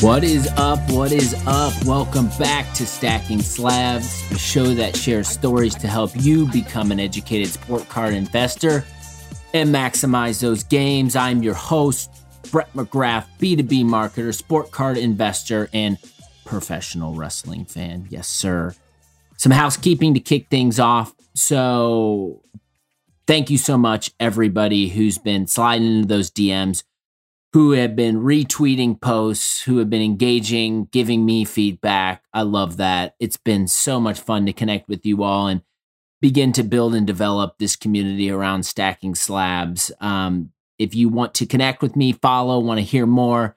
What is up? What is up? Welcome back to Stacking Slabs, a show that shares stories to help you become an educated sport card investor and maximize those games. I'm your host, Brett McGrath, B2B marketer, sport card investor, and professional wrestling fan. Yes, sir. Some housekeeping to kick things off. So, thank you so much, everybody who's been sliding into those DMs who have been retweeting posts, who have been engaging, giving me feedback. I love that. It's been so much fun to connect with you all and begin to build and develop this community around stacking slabs. Um, if you want to connect with me, follow, want to hear more,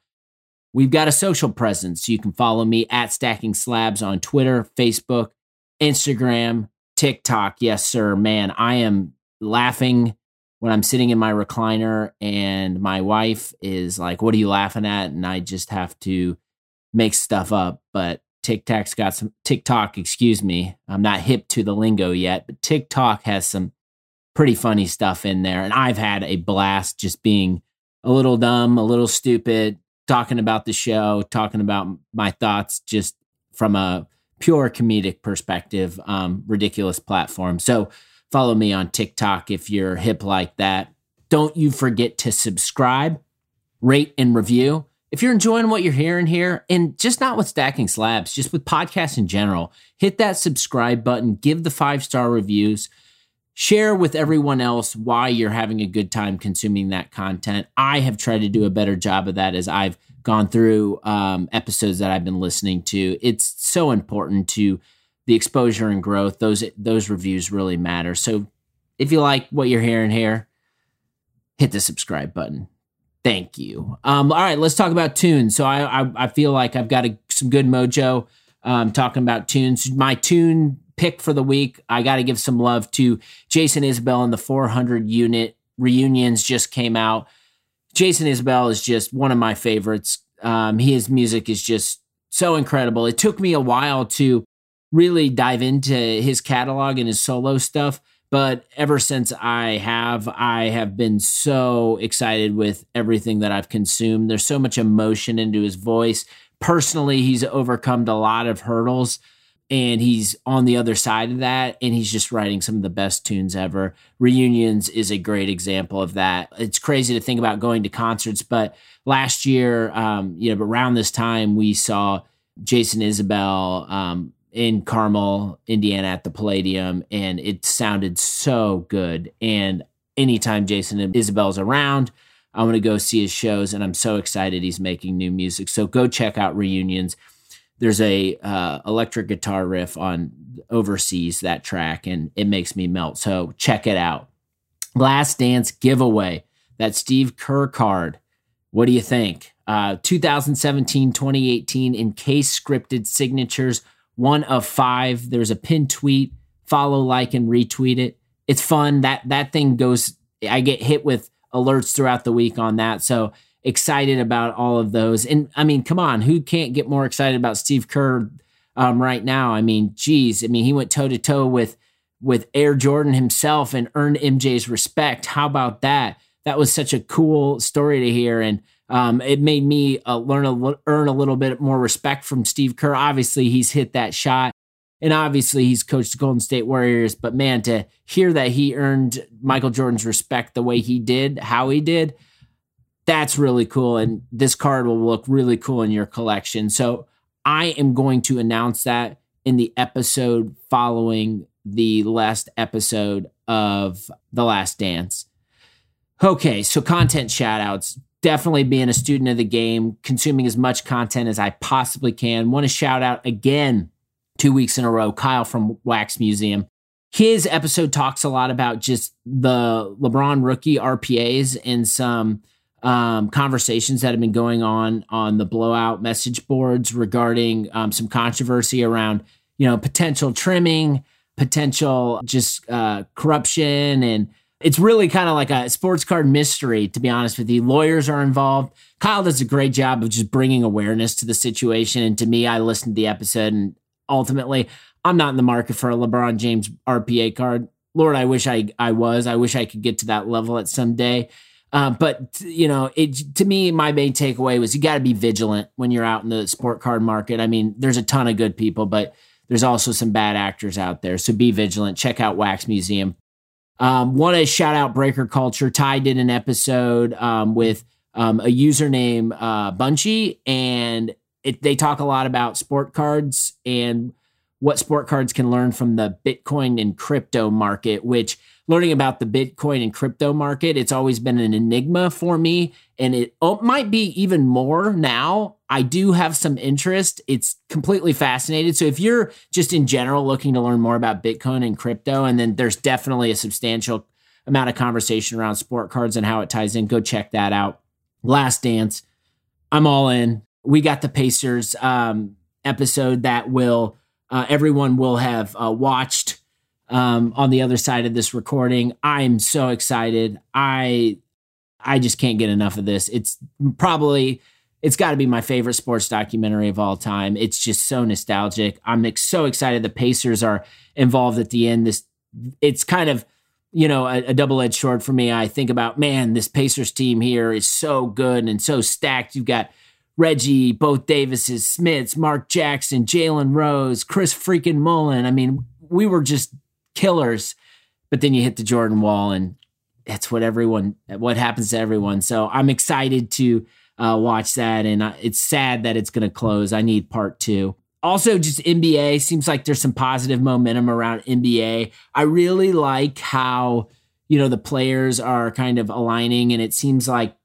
we've got a social presence. You can follow me at Stacking Slabs on Twitter, Facebook, Instagram, TikTok. Yes, sir. Man, I am laughing when I'm sitting in my recliner and my wife is like, What are you laughing at? And I just have to make stuff up. But TikTok's got some TikTok, excuse me. I'm not hip to the lingo yet, but TikTok has some pretty funny stuff in there. And I've had a blast just being a little dumb, a little stupid, talking about the show, talking about my thoughts just from a pure comedic perspective, um, ridiculous platform. So Follow me on TikTok if you're hip like that. Don't you forget to subscribe, rate, and review. If you're enjoying what you're hearing here, and just not with Stacking Slabs, just with podcasts in general, hit that subscribe button, give the five star reviews, share with everyone else why you're having a good time consuming that content. I have tried to do a better job of that as I've gone through um, episodes that I've been listening to. It's so important to the exposure and growth, those those reviews really matter. So if you like what you're hearing here, hit the subscribe button. Thank you. Um, all right, let's talk about tunes. So I I, I feel like I've got a, some good mojo um, talking about tunes. My tune pick for the week, I got to give some love to Jason Isbell and the 400 unit reunions just came out. Jason Isbell is just one of my favorites. Um, his music is just so incredible. It took me a while to really dive into his catalog and his solo stuff. But ever since I have, I have been so excited with everything that I've consumed. There's so much emotion into his voice. Personally, he's overcome a lot of hurdles and he's on the other side of that and he's just writing some of the best tunes ever reunions is a great example of that it's crazy to think about going to concerts but last year um, you know around this time we saw jason isbell um, in Carmel, Indiana at the Palladium, and it sounded so good. And anytime Jason and Isbell's around, I want to go see his shows, and I'm so excited he's making new music. So go check out reunions. There's a uh, electric guitar riff on Overseas that track, and it makes me melt. So check it out. Last Dance giveaway. That Steve Kerr card. What do you think? Uh, 2017 2018 Encased scripted signatures one of five. There's a pinned tweet. Follow, like, and retweet it. It's fun. That that thing goes. I get hit with alerts throughout the week on that. So excited about all of those. And I mean, come on, who can't get more excited about Steve Kerr um, right now? I mean, geez, I mean, he went toe to toe with with Air Jordan himself and earned MJ's respect. How about that? That was such a cool story to hear. And um, it made me uh, learn a earn a little bit more respect from Steve Kerr. Obviously, he's hit that shot, and obviously he's coached the Golden State Warriors. But man, to hear that he earned Michael Jordan's respect the way he did, how he did, that's really cool. And this card will look really cool in your collection. So I am going to announce that in the episode following the last episode of The Last Dance. Okay, so content shout outs definitely being a student of the game, consuming as much content as I possibly can. Want to shout out again, two weeks in a row, Kyle from Wax Museum. His episode talks a lot about just the LeBron rookie RPAs and some um, conversations that have been going on on the blowout message boards regarding um, some controversy around, you know, potential trimming, potential just uh, corruption and it's really kind of like a sports card mystery, to be honest with you. Lawyers are involved. Kyle does a great job of just bringing awareness to the situation. And to me, I listened to the episode and ultimately, I'm not in the market for a LeBron James RPA card. Lord, I wish I, I was. I wish I could get to that level at some day. Uh, but you know, it to me, my main takeaway was you got to be vigilant when you're out in the sport card market. I mean, there's a ton of good people, but there's also some bad actors out there. So be vigilant. Check out Wax Museum. Um, Want to shout out Breaker Culture. Ty did an episode um, with um, a username uh, Bunchy, and it, they talk a lot about sport cards and what sport cards can learn from the Bitcoin and crypto market, which learning about the Bitcoin and crypto market, it's always been an enigma for me. And it oh, might be even more now. I do have some interest. It's completely fascinated. So if you're just in general looking to learn more about Bitcoin and crypto, and then there's definitely a substantial amount of conversation around sport cards and how it ties in, go check that out. Last Dance. I'm all in. We got the Pacers um, episode that will uh, everyone will have uh, watched um, on the other side of this recording. I'm so excited. I I just can't get enough of this. It's probably it's got to be my favorite sports documentary of all time. It's just so nostalgic. I'm so excited the Pacers are involved at the end. This it's kind of you know a, a double-edged sword for me. I think about man, this Pacers team here is so good and so stacked. You've got Reggie, both Davises, Smits, Mark Jackson, Jalen Rose, Chris freaking Mullin. I mean, we were just killers. But then you hit the Jordan wall, and that's what everyone, what happens to everyone. So I'm excited to uh, watch that, and I, it's sad that it's going to close. I need part two. Also, just NBA seems like there's some positive momentum around NBA. I really like how you know the players are kind of aligning, and it seems like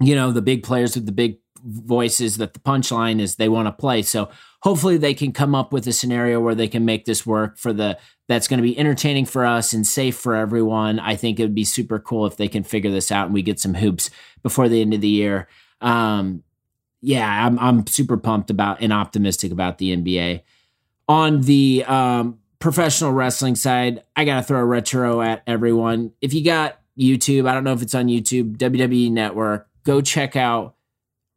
you know the big players with the big voices that the punchline is they want to play. So hopefully they can come up with a scenario where they can make this work for the that's going to be entertaining for us and safe for everyone. I think it would be super cool if they can figure this out and we get some hoops before the end of the year. Um, yeah, I'm I'm super pumped about and optimistic about the NBA. On the um, professional wrestling side, I got to throw a retro at everyone. If you got YouTube, I don't know if it's on YouTube, WWE Network, go check out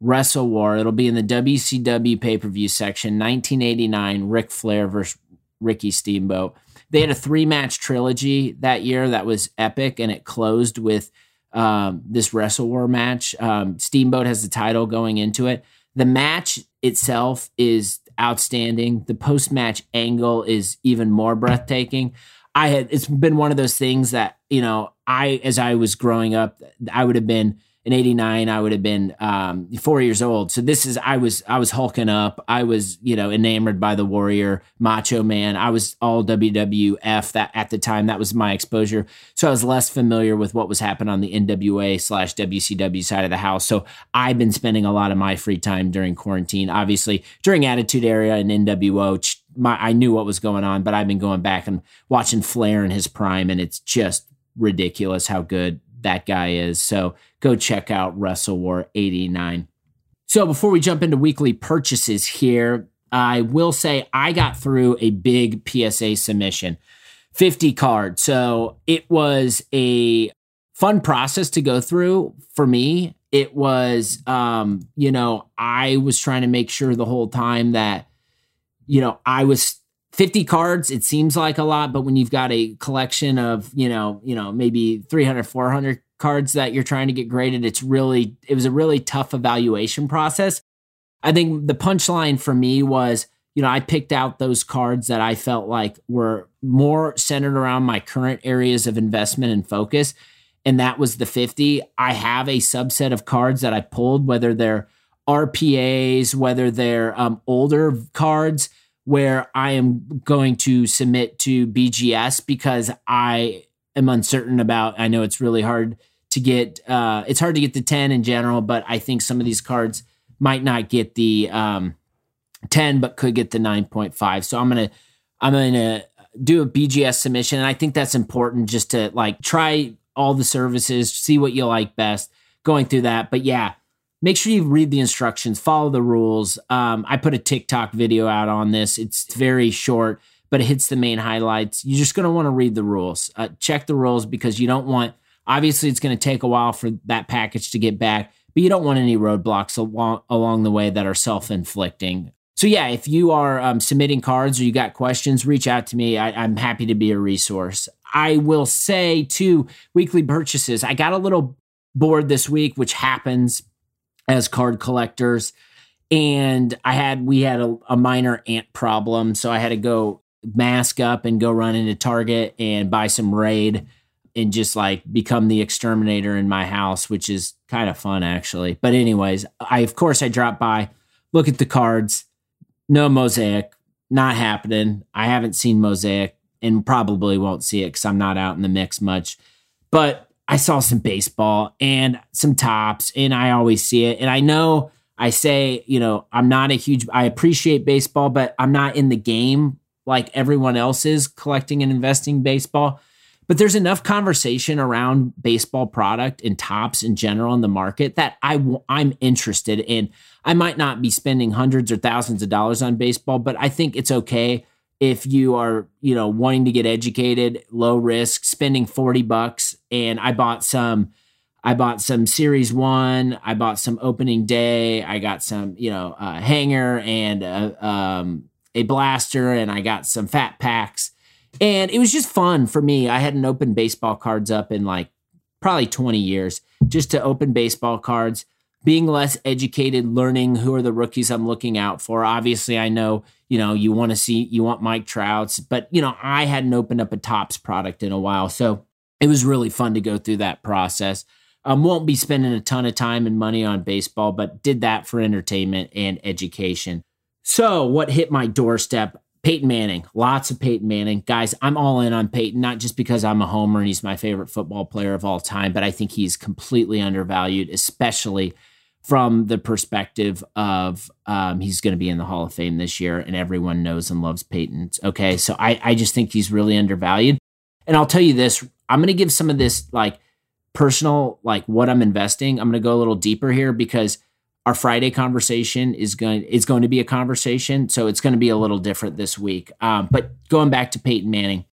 Wrestle War. It'll be in the WCW pay per view section, 1989, Ric Flair versus Ricky Steamboat. They had a three match trilogy that year that was epic, and it closed with um, this Wrestle War match. Um, Steamboat has the title going into it. The match itself is outstanding. The post match angle is even more breathtaking. I had it's been one of those things that you know I as I was growing up I would have been in 89 i would have been um, four years old. So this is i was i was hulking up. I was you know enamored by the warrior macho man. I was all wwf that at the time. That was my exposure. So i was less familiar with what was happening on the nwa slash wcw side of the house. So i've been spending a lot of my free time during quarantine. Obviously during attitude era and nwo my, i knew what was going on but i've been going back and watching flair in his prime and it's just ridiculous how good that guy is. So go check out Wrestle War 89. So before we jump into weekly purchases here, I will say I got through a big PSA submission, 50 card. So it was a fun process to go through for me. It was, um, you know, I was trying to make sure the whole time that, you know, I was 50 cards it seems like a lot but when you've got a collection of you know you know maybe 300 400 cards that you're trying to get graded it's really it was a really tough evaluation process. I think the punchline for me was you know i picked out those cards that i felt like were more centered around my current areas of investment and focus and that was the 50 i have a subset of cards that i pulled whether they're rpas whether they're um, older cards where I am going to submit to BGS because I am uncertain about. I know it's really hard to get. Uh, it's hard to get the ten in general, but I think some of these cards might not get the um, ten, but could get the nine point five. So I'm gonna I'm gonna do a BGS submission, and I think that's important just to like try all the services, see what you like best, going through that. But yeah, make sure you read the instructions, follow the rules. Um, I put a TikTok video out on this. It's very short, but it hits the main highlights. You're just going to want to read the rules. Uh, check the rules because you don't want, obviously, it's going to take a while for that package to get back, but you don't want any roadblocks along, along the way that are self inflicting. So, yeah, if you are um, submitting cards or you got questions, reach out to me. I, I'm happy to be a resource. I will say, too, weekly purchases. I got a little bored this week, which happens as card collectors. And I had, we had a, a minor ant problem. So I had to go mask up and go run into Target and buy some Raid and just like become the exterminator in my house, which is kind of fun actually. But anyways, I of course I drop by, look at the cards, no mosaic, not happening. I haven't seen mosaic and probably won't see it because I'm not out in the mix much. But I saw some baseball and some Topps, and I always see it. And I know I say, you know, I'm not a huge, I appreciate baseball, but I'm not in the game like everyone else is collecting and investing baseball. But there's enough conversation around baseball product and Topps in general in the market that I I'm interested in. I might not be spending hundreds or thousands of dollars on baseball, but I think it's okay if you are, you know, wanting to get educated, low risk, spending 40 bucks and I bought some I bought some series 1, I bought some opening day, I got some, you know, a hanger and a, um, a blaster and I got some fat packs and it was just fun for me. I hadn't opened baseball cards up in like probably 20 years just to open baseball cards, being less educated, learning who are the rookies I'm looking out for. Obviously, I know, you know, you want to see, you want Mike Trouts, but, you know, I hadn't opened up a Topps product in a while. So it was really fun to go through that process. Um, won't be spending a ton of time and money on baseball, but did that for entertainment and education. So, what hit my doorstep? Peyton Manning, lots of Peyton Manning. Guys, I'm all in on Peyton, not just because I'm a homer and he's my favorite football player of all time, but I think he's completely undervalued, especially from the perspective of um, he's going to be in the Hall of Fame this year and everyone knows and loves Peyton. Okay. So I, I just think he's really undervalued. And I'll tell you this I'm going to give some of this like personal, like what I'm investing. I'm going to go a little deeper here because our Friday conversation is going is going to be a conversation, so it's going to be a little different this week. Um, but going back to Peyton Manning,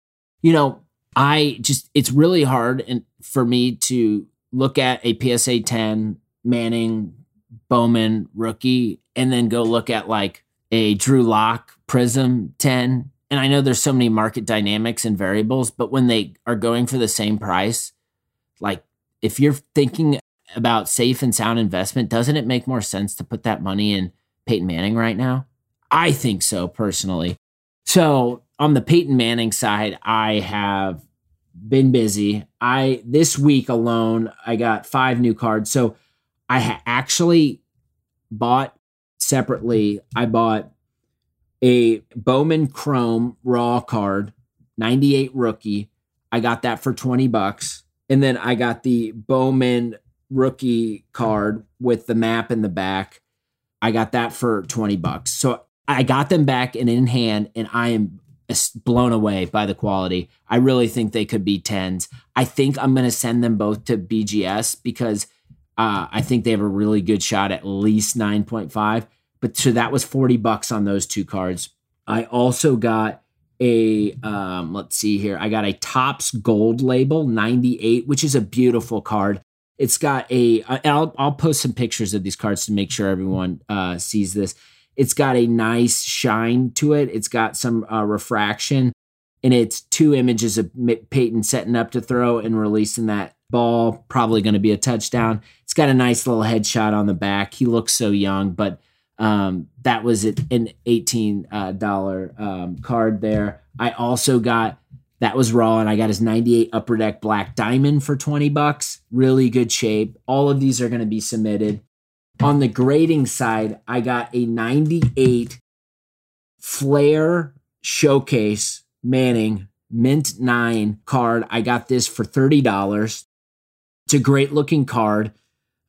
you know, I just it's really hard and for me to look at a PSA 10 Manning Bowman rookie and then go look at like a Drew Lock Prism 10. And I know there's so many market dynamics and variables, but when they are going for the same price, like if you're thinking about safe and sound investment, doesn't it make more sense to put that money in Peyton Manning right now? I think so personally. So on the Peyton Manning side, I have been busy. I this week alone, I got five new cards. So I actually bought separately. I bought a Bowman Chrome Raw card, 98 rookie. I got that for 20 bucks. And then I got the Bowman rookie card with the map in the back. I got that for 20 bucks. So I got them back and in hand, and I am blown away by the quality. I really think they could be 10s. I think I'm going to send them both to BGS because uh, I think they have a really good shot at least 9.5. But so that was 40 bucks on those two cards. I also got a um, let's see here. I got a Topps Gold Label 98, which is a beautiful card. It's got a. I'll I'll post some pictures of these cards to make sure everyone uh, sees this. It's got a nice shine to it. It's got some uh, refraction, and it's two images of Peyton setting up to throw and releasing that ball. Probably going to be a touchdown. It's got a nice little headshot on the back. He looks so young, but um, that was an eighteen dollar um, card there. I also got that was raw, and I got his 98 Upper Deck Black Diamond for 20 bucks. Really good shape. All of these are going to be submitted. On the grading side, I got a 98 Flare Showcase Manning Mint 9 card. I got this for $30. It's a great looking card.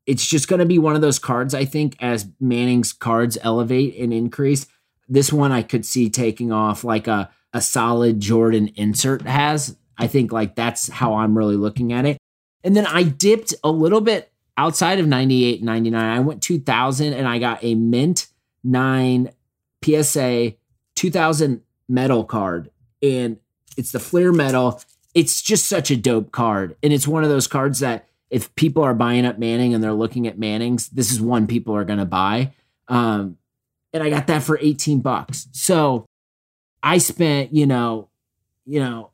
It's just going to be one of those cards, I think, as Manning's cards elevate and increase. This one I could see taking off like a a solid Jordan insert has. I think like that's how I'm really looking at it. And then I dipped a little bit outside of 98 99. I went 2000 and I got a mint 9 PSA 2000 metal card and it's the Fleer metal. It's just such a dope card. And it's one of those cards that if people are buying up Manning and they're looking at Manning's, this is one people are going to buy. Um, and I got that for 18 bucks. So I spent, you know, you know,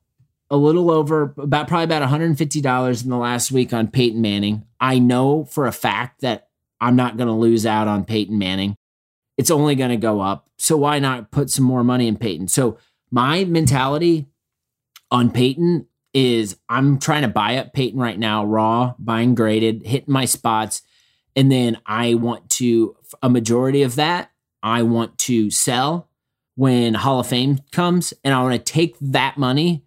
a little over about probably about $150 in the last week on Peyton Manning. I know for a fact that I'm not going to lose out on Peyton Manning. It's only going to go up. So why not put some more money in Peyton? So my mentality on Peyton is I'm trying to buy up Peyton right now, raw, buying graded, hitting my spots. And then I want to, a majority of that, I want to sell when Hall of Fame comes. And I want to take that money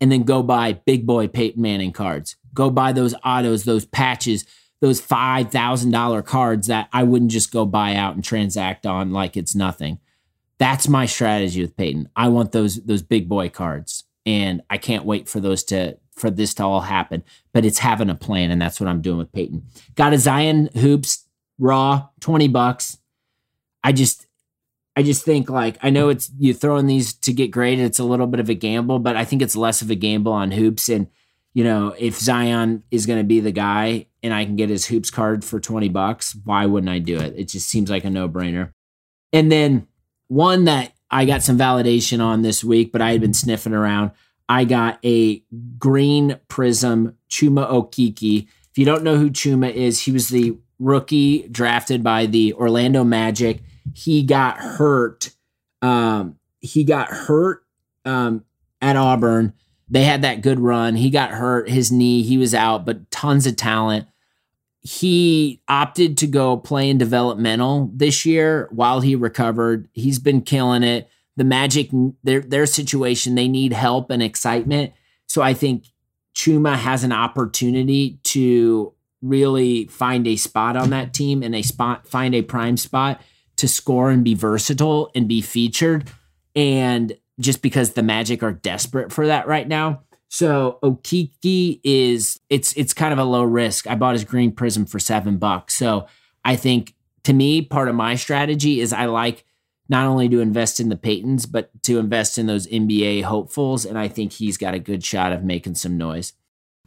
and then go buy big boy Peyton Manning cards. Go buy those autos, those patches, those $5,000 cards that I wouldn't just go buy out and transact on like it's nothing. That's my strategy with Peyton. I want those those big boy cards and I can't wait for those to for this to all happen. But it's having a plan and that's what I'm doing with Peyton. Got a Zion hoops raw, 20 bucks. I just I just think like I know it's you throwing these to get graded. It's a little bit of a gamble, but I think it's less of a gamble on hoops. And you know, if Zion is going to be the guy and I can get his hoops card for twenty bucks, why wouldn't I do it? It just seems like a no brainer. And then one that I got some validation on this week, but I had been sniffing around. I got a green prism Chuma Okeke. If you don't know who Chuma is, he was the rookie drafted by the Orlando Magic he got hurt. Um, he got hurt um, at Auburn. They had that good run. He got hurt, his knee, he was out, but tons of talent. He opted to go play in developmental this year while he recovered. He's been killing it. The Magic, their their situation, they need help and excitement. So I think Chuma has an opportunity to really find a spot on that team and a spot, find a prime spot to score and be versatile and be featured. And just because the Magic are desperate for that right now. So Okeke is it's it's kind of a low risk. I bought his green prism for seven bucks. So I think to me, part of my strategy is I like not only to invest in the Peytons, but to invest in those NBA hopefuls. And I think he's got a good shot of making some noise.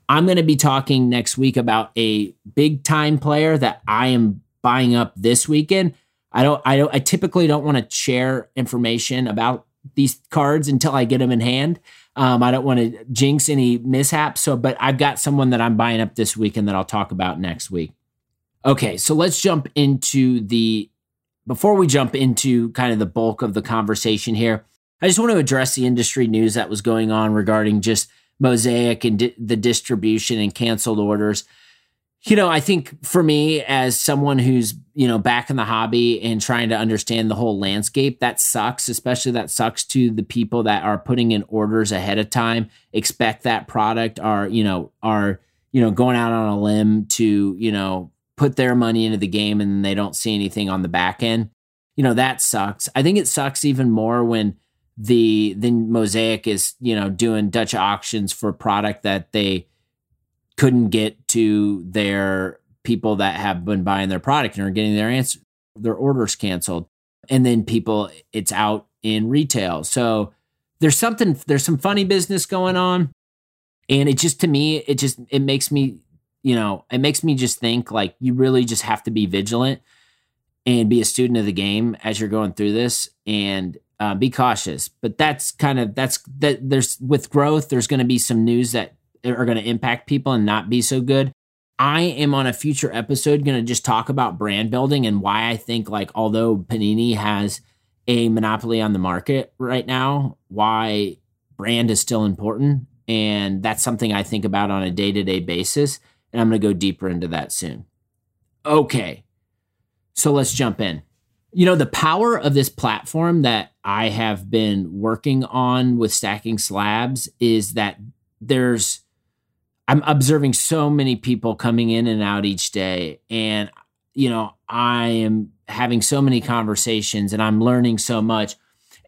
I'm going to be talking next week about a big time player that I am buying up this weekend. I don't I don't I typically don't want to share information about these cards until I get them in hand. Um, I don't want to jinx any mishaps. So, but I've got someone that I'm buying up this week and that I'll talk about next week. Okay, so let's jump into the before we jump into kind of the bulk of the conversation here. I just want to address the industry news that was going on regarding just Mosaic and di- the distribution and canceled orders. You know, I think for me, as someone who's, you know, back in the hobby and trying to understand the whole landscape, that sucks, especially that sucks to the people that are putting in orders ahead of time, expect that product, are, you know, are, you know, going out on a limb to, you know, put their money into the game and they don't see anything on the back end. You know, that sucks. I think it sucks even more when the the Mosaic is, you know, doing Dutch auctions for product that they couldn't get to their people that have been buying their product and are getting their answer their orders canceled. And then people it's out in retail. So there's something there's some funny business going on. And it just to me it just it makes me you know it makes me just think like you really just have to be vigilant and be a student of the game as you're going through this and uh, be cautious. But that's kind of that's that there's with growth there's going to be some news that are going to impact people and not be so good. I am on a future episode going to just talk about brand building and why I think like although Panini has a monopoly on the market right now, why brand is still important and that's something I think about on a day-to-day basis and I'm going to go deeper into that soon. Okay. So let's jump in. You know, the power of this platform that I have been working on with stacking slabs is that there's I'm observing so many people coming in and out each day. And, you know, I am having so many conversations and I'm learning so much.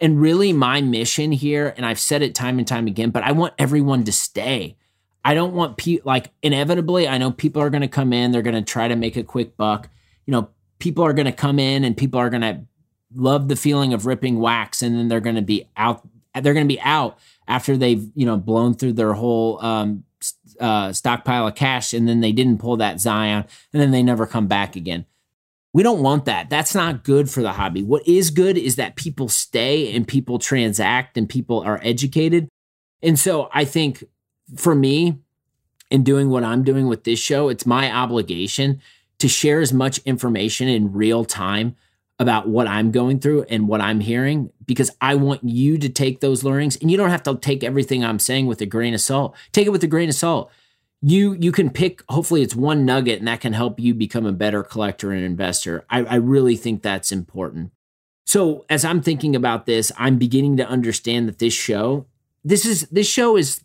And really, my mission here, and I've said it time and time again, but I want everyone to stay. I don't want people, like, inevitably, I know people are going to come in, they're going to try to make a quick buck. You know, people are going to come in and people are going to love the feeling of ripping wax and then they're going to be out they're going to be out after they've you know blown through their whole um, uh, stockpile of cash and then they didn't pull that Zion and then they never come back again. We don't want that. That's not good for the hobby. What is good is that people stay and people transact and people are educated. And so I think for me, in doing what I'm doing with this show, it's my obligation to share as much information in real time about what I'm going through and what I'm hearing because I want you to take those learnings and you don't have to take everything I'm saying with a grain of salt. Take it with a grain of salt. You you can pick hopefully it's one nugget and that can help you become a better collector and investor. I, I really think that's important. So as I'm thinking about this, I'm beginning to understand that this show, this is this show is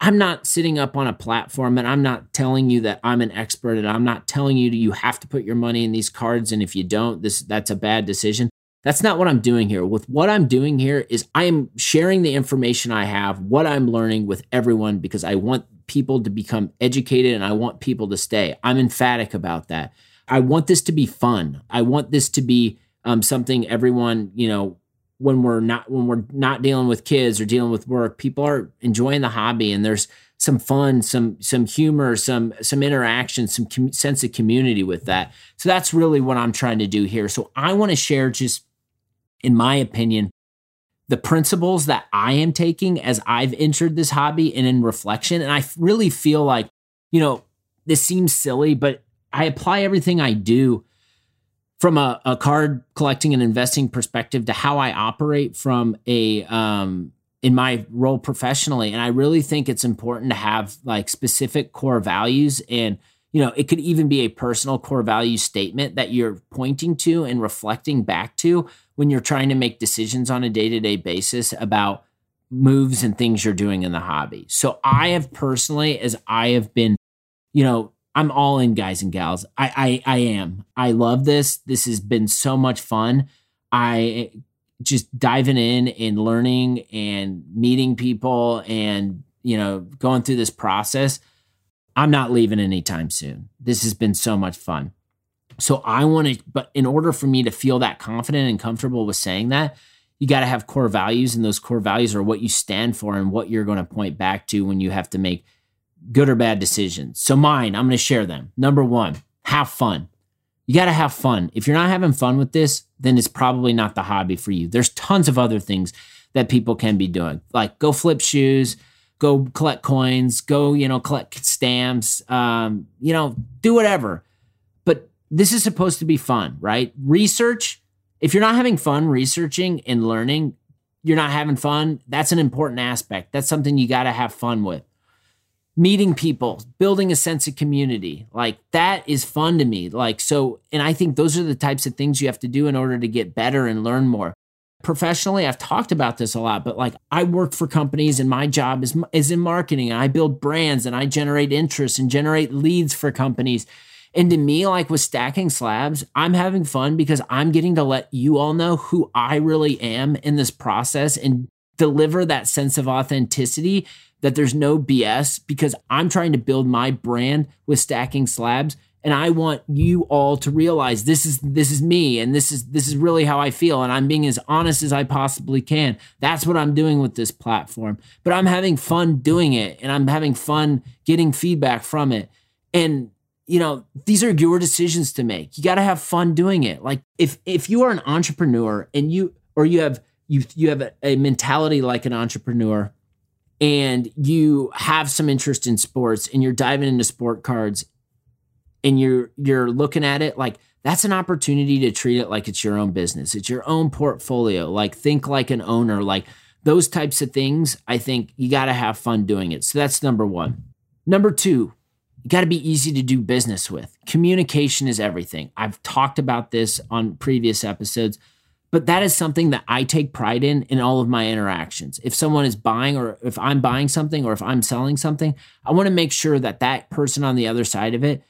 I'm not sitting up on a platform and I'm not telling you that I'm an expert and I'm not telling you you have to put your money in these cards and if you don't this that's a bad decision. That's not what I'm doing here. With what I'm doing here is I am sharing the information I have, what I'm learning with everyone because I want people to become educated and I want people to stay. I'm emphatic about that. I want this to be fun. I want this to be um, something everyone, you know, when we're not when we're not dealing with kids or dealing with work people are enjoying the hobby and there's some fun some some humor some some interaction some com- sense of community with that. So that's really what i'm trying to do here. So i want to share just in my opinion the principles that i am taking as i've entered this hobby and in reflection. And i really feel like you know this seems silly but i apply everything i do from a, a card collecting and investing perspective to how I operate from a um, in my role professionally. And I really think it's important to have like specific core values and you know, it could even be a personal core value statement that you're pointing to and reflecting back to when you're trying to make decisions on a day-to-day basis about moves and things you're doing in the hobby. So I have personally as I have been, you know, I'm all in, guys and gals. I, I I am. I love this. This has been so much fun. I just diving in and learning and meeting people and you know going through this process. I'm not leaving anytime soon. This has been so much fun. So I want to, but in order for me to feel that confident and comfortable with saying that, you got to have core values, and those core values are what you stand for and what you're going to point back to when you have to make good or bad decisions. So mine, I'm going to share them. Number one, have fun. You got to have fun. If you're not having fun with this, then it's probably not the hobby for you. There's tons of other things that people can be doing, like go flip shoes, go collect coins, go, you know, collect stamps, um, you know, do whatever. But this is supposed to be fun, right? Research. If you're not having fun researching and learning, you're not having fun. That's an important aspect. That's something you got to have fun with meeting people, building a sense of community. Like that is fun to me. Like, so, and I think those are the types of things you have to do in order to get better and learn more. Professionally, I've talked about this a lot, but like I work for companies and my job is, is in marketing and I build brands and I generate interest and generate leads for companies. And to me, like with stacking slabs, I'm having fun because I'm getting to let you all know who I really am in this process and deliver that sense of authenticity that there's no BS because I'm trying to build my brand with stacking slabs and I want you all to realize this is this is me and this is this is really how I feel and I'm being as honest as I possibly can. That's what I'm doing with this platform. But I'm having fun doing it and I'm having fun getting feedback from it. And you know, these are your decisions to make. You got to have fun doing it. Like if if you are an entrepreneur and you or you have you you have a, a mentality like an entrepreneur and you have some interest in sports and you're diving into sport cards and you're you're looking at it like that's an opportunity to treat it like it's your own business. It's your own portfolio. Like think like an owner. Like those types of things i think you got to have fun doing it. So that's number 1 number 2 you got to be easy to do business with. Communication is everything. I've talked about this on previous episodes but that is something that I take pride in in all of my interactions. If someone is buying or if I'm buying something or if I'm selling something, I want to make sure that that person on the other side of it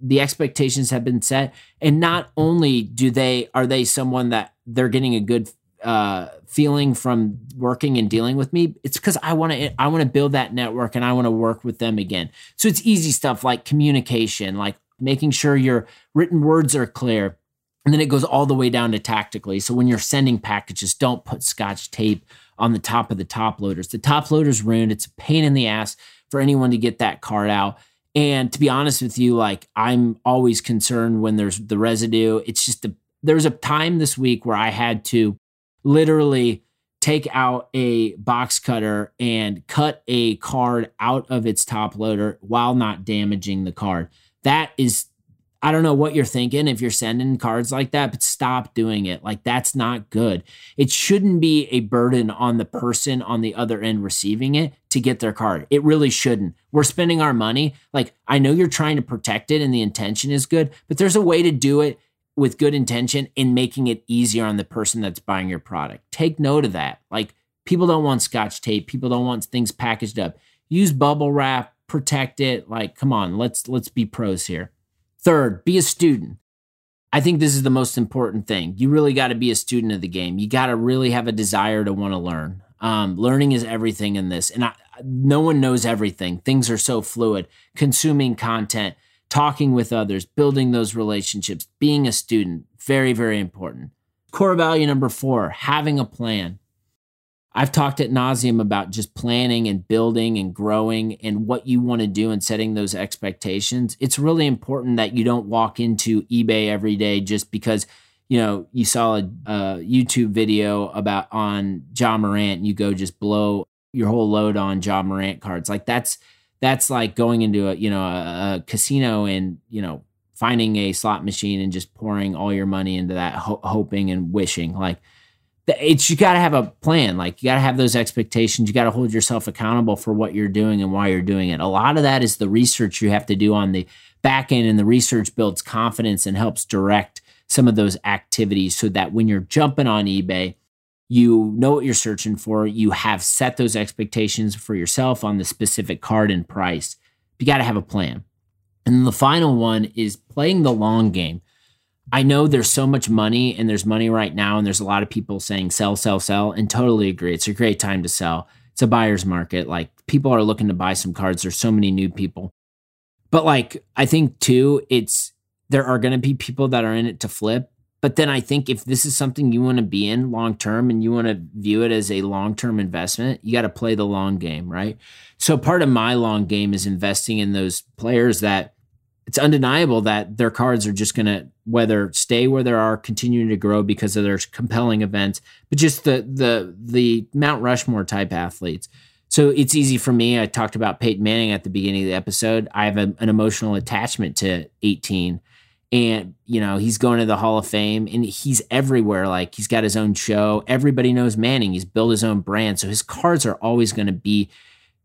the expectations have been set and not only do they are they someone that they're getting a good uh, feeling from working and dealing with me it's because i want to i want to build that network and i want to work with them again so it's easy stuff like communication like making sure your written words are clear and then it goes all the way down to tactically. So when you're sending packages, don't put scotch tape on the top of the top loaders. The top loader's ruined. It's a pain in the ass for anyone to get that card out. And to be honest with you, like I'm always concerned when there's the residue. It's just a, there was a time this week where I had to literally take out a box cutter and cut a card out of its top loader while not damaging the card. That is I don't know what you're thinking if you're sending cards like that, but stop doing it. Like, that's not good. It shouldn't be a burden on the person on the other end receiving it to get their card. It really shouldn't. We're spending our money. Like, I know you're trying to protect it and the intention is good, but there's a way to do it with good intention in making it easier on the person that's buying your product. Take note of that. Like, people don't want scotch tape, people don't want things packaged up. Use bubble wrap, protect it. Like, come on, let's let's be pros here. Third, be a student. I think this is the most important thing. You really got to be a student of the game. You got to really have a desire to want to learn. Um, learning is everything in this, and I, no one knows everything. Things are so fluid. Consuming content, talking with others, building those relationships, being a student, very, very important. Core value number four: having a plan. I've talked at nauseum about just planning and building and growing and what you want to do and setting those expectations. It's really important that you don't walk into eBay every day just because you know you saw a, a YouTube video about on Ja Morant and you go just blow your whole load on Ja Morant cards. Like that's that's like going into a you know a, a casino and you know finding a slot machine and just pouring all your money into that, ho- hoping and wishing like it's you got to have a plan like you got to have those expectations you got to hold yourself accountable for what you're doing and why you're doing it. A lot of that is the research you have to do on the back end and the research builds confidence and helps direct some of those activities so that when you're jumping on ebay you know what you're searching for you have set those expectations for yourself on the specific card and price. You got to have a plan. And the final one is playing the long game I know there's so much money and there's money right now, and there's a lot of people saying sell, sell, sell, and totally agree. It's a great time to sell. It's a buyer's market. Like people are looking to buy some cards. There's so many new people. But like I think too, it's there are going to be people that are in it to flip. But then I think if this is something you want to be in long term and you want to view it as a long term investment, you got to play the long game, right? So part of my long game is investing in those players that it's undeniable that their cards are just going to whether stay where they are, continuing to grow because of their compelling events, but just the the the Mount Rushmore type athletes. So it's easy for me. I talked about Peyton Manning at the beginning of the episode. I have a, an emotional attachment to 18 and you know he's going to the hall of fame and he's everywhere like he's got his own show everybody knows manning he's built his own brand so his cards are always going to be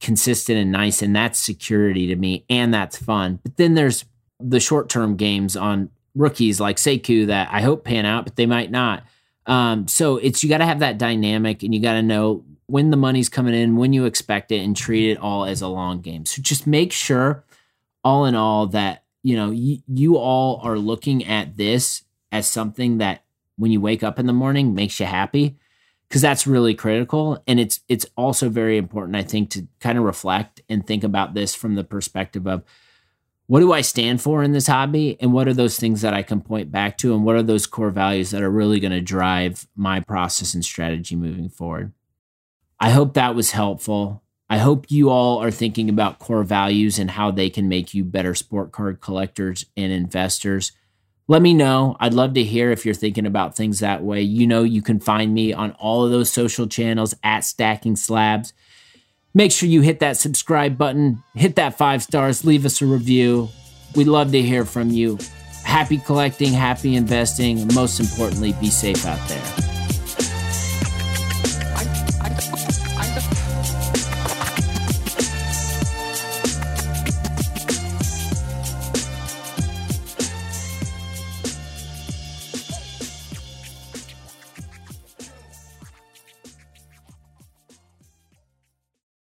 consistent and nice and that's security to me and that's fun but then there's the short term games on rookies like Sekou that I hope pan out, but they might not. Um, so it's you got to have that dynamic and you got to know when the money's coming in, when you expect it, and treat it all as a long game. So just make sure, all in all, that you know you all are looking at this as something that when you wake up in the morning makes you happy because that's really critical and it's it's also very important i think to kind of reflect and think about this from the perspective of what do I stand for in this hobby? And what are those things that I can point back to? And what are those core values that are really going to drive my process and strategy moving forward? I hope that was helpful. I hope you all are thinking about core values and how they can make you better sport card collectors and investors. Let me know. I'd love to hear if you're thinking about things that way. You know, you can find me on all of those social channels at Stacking Slabs. Make sure you hit that subscribe button, hit that five stars, leave us a review. We'd love to hear from you. Happy collecting, happy investing, and most importantly, be safe out there.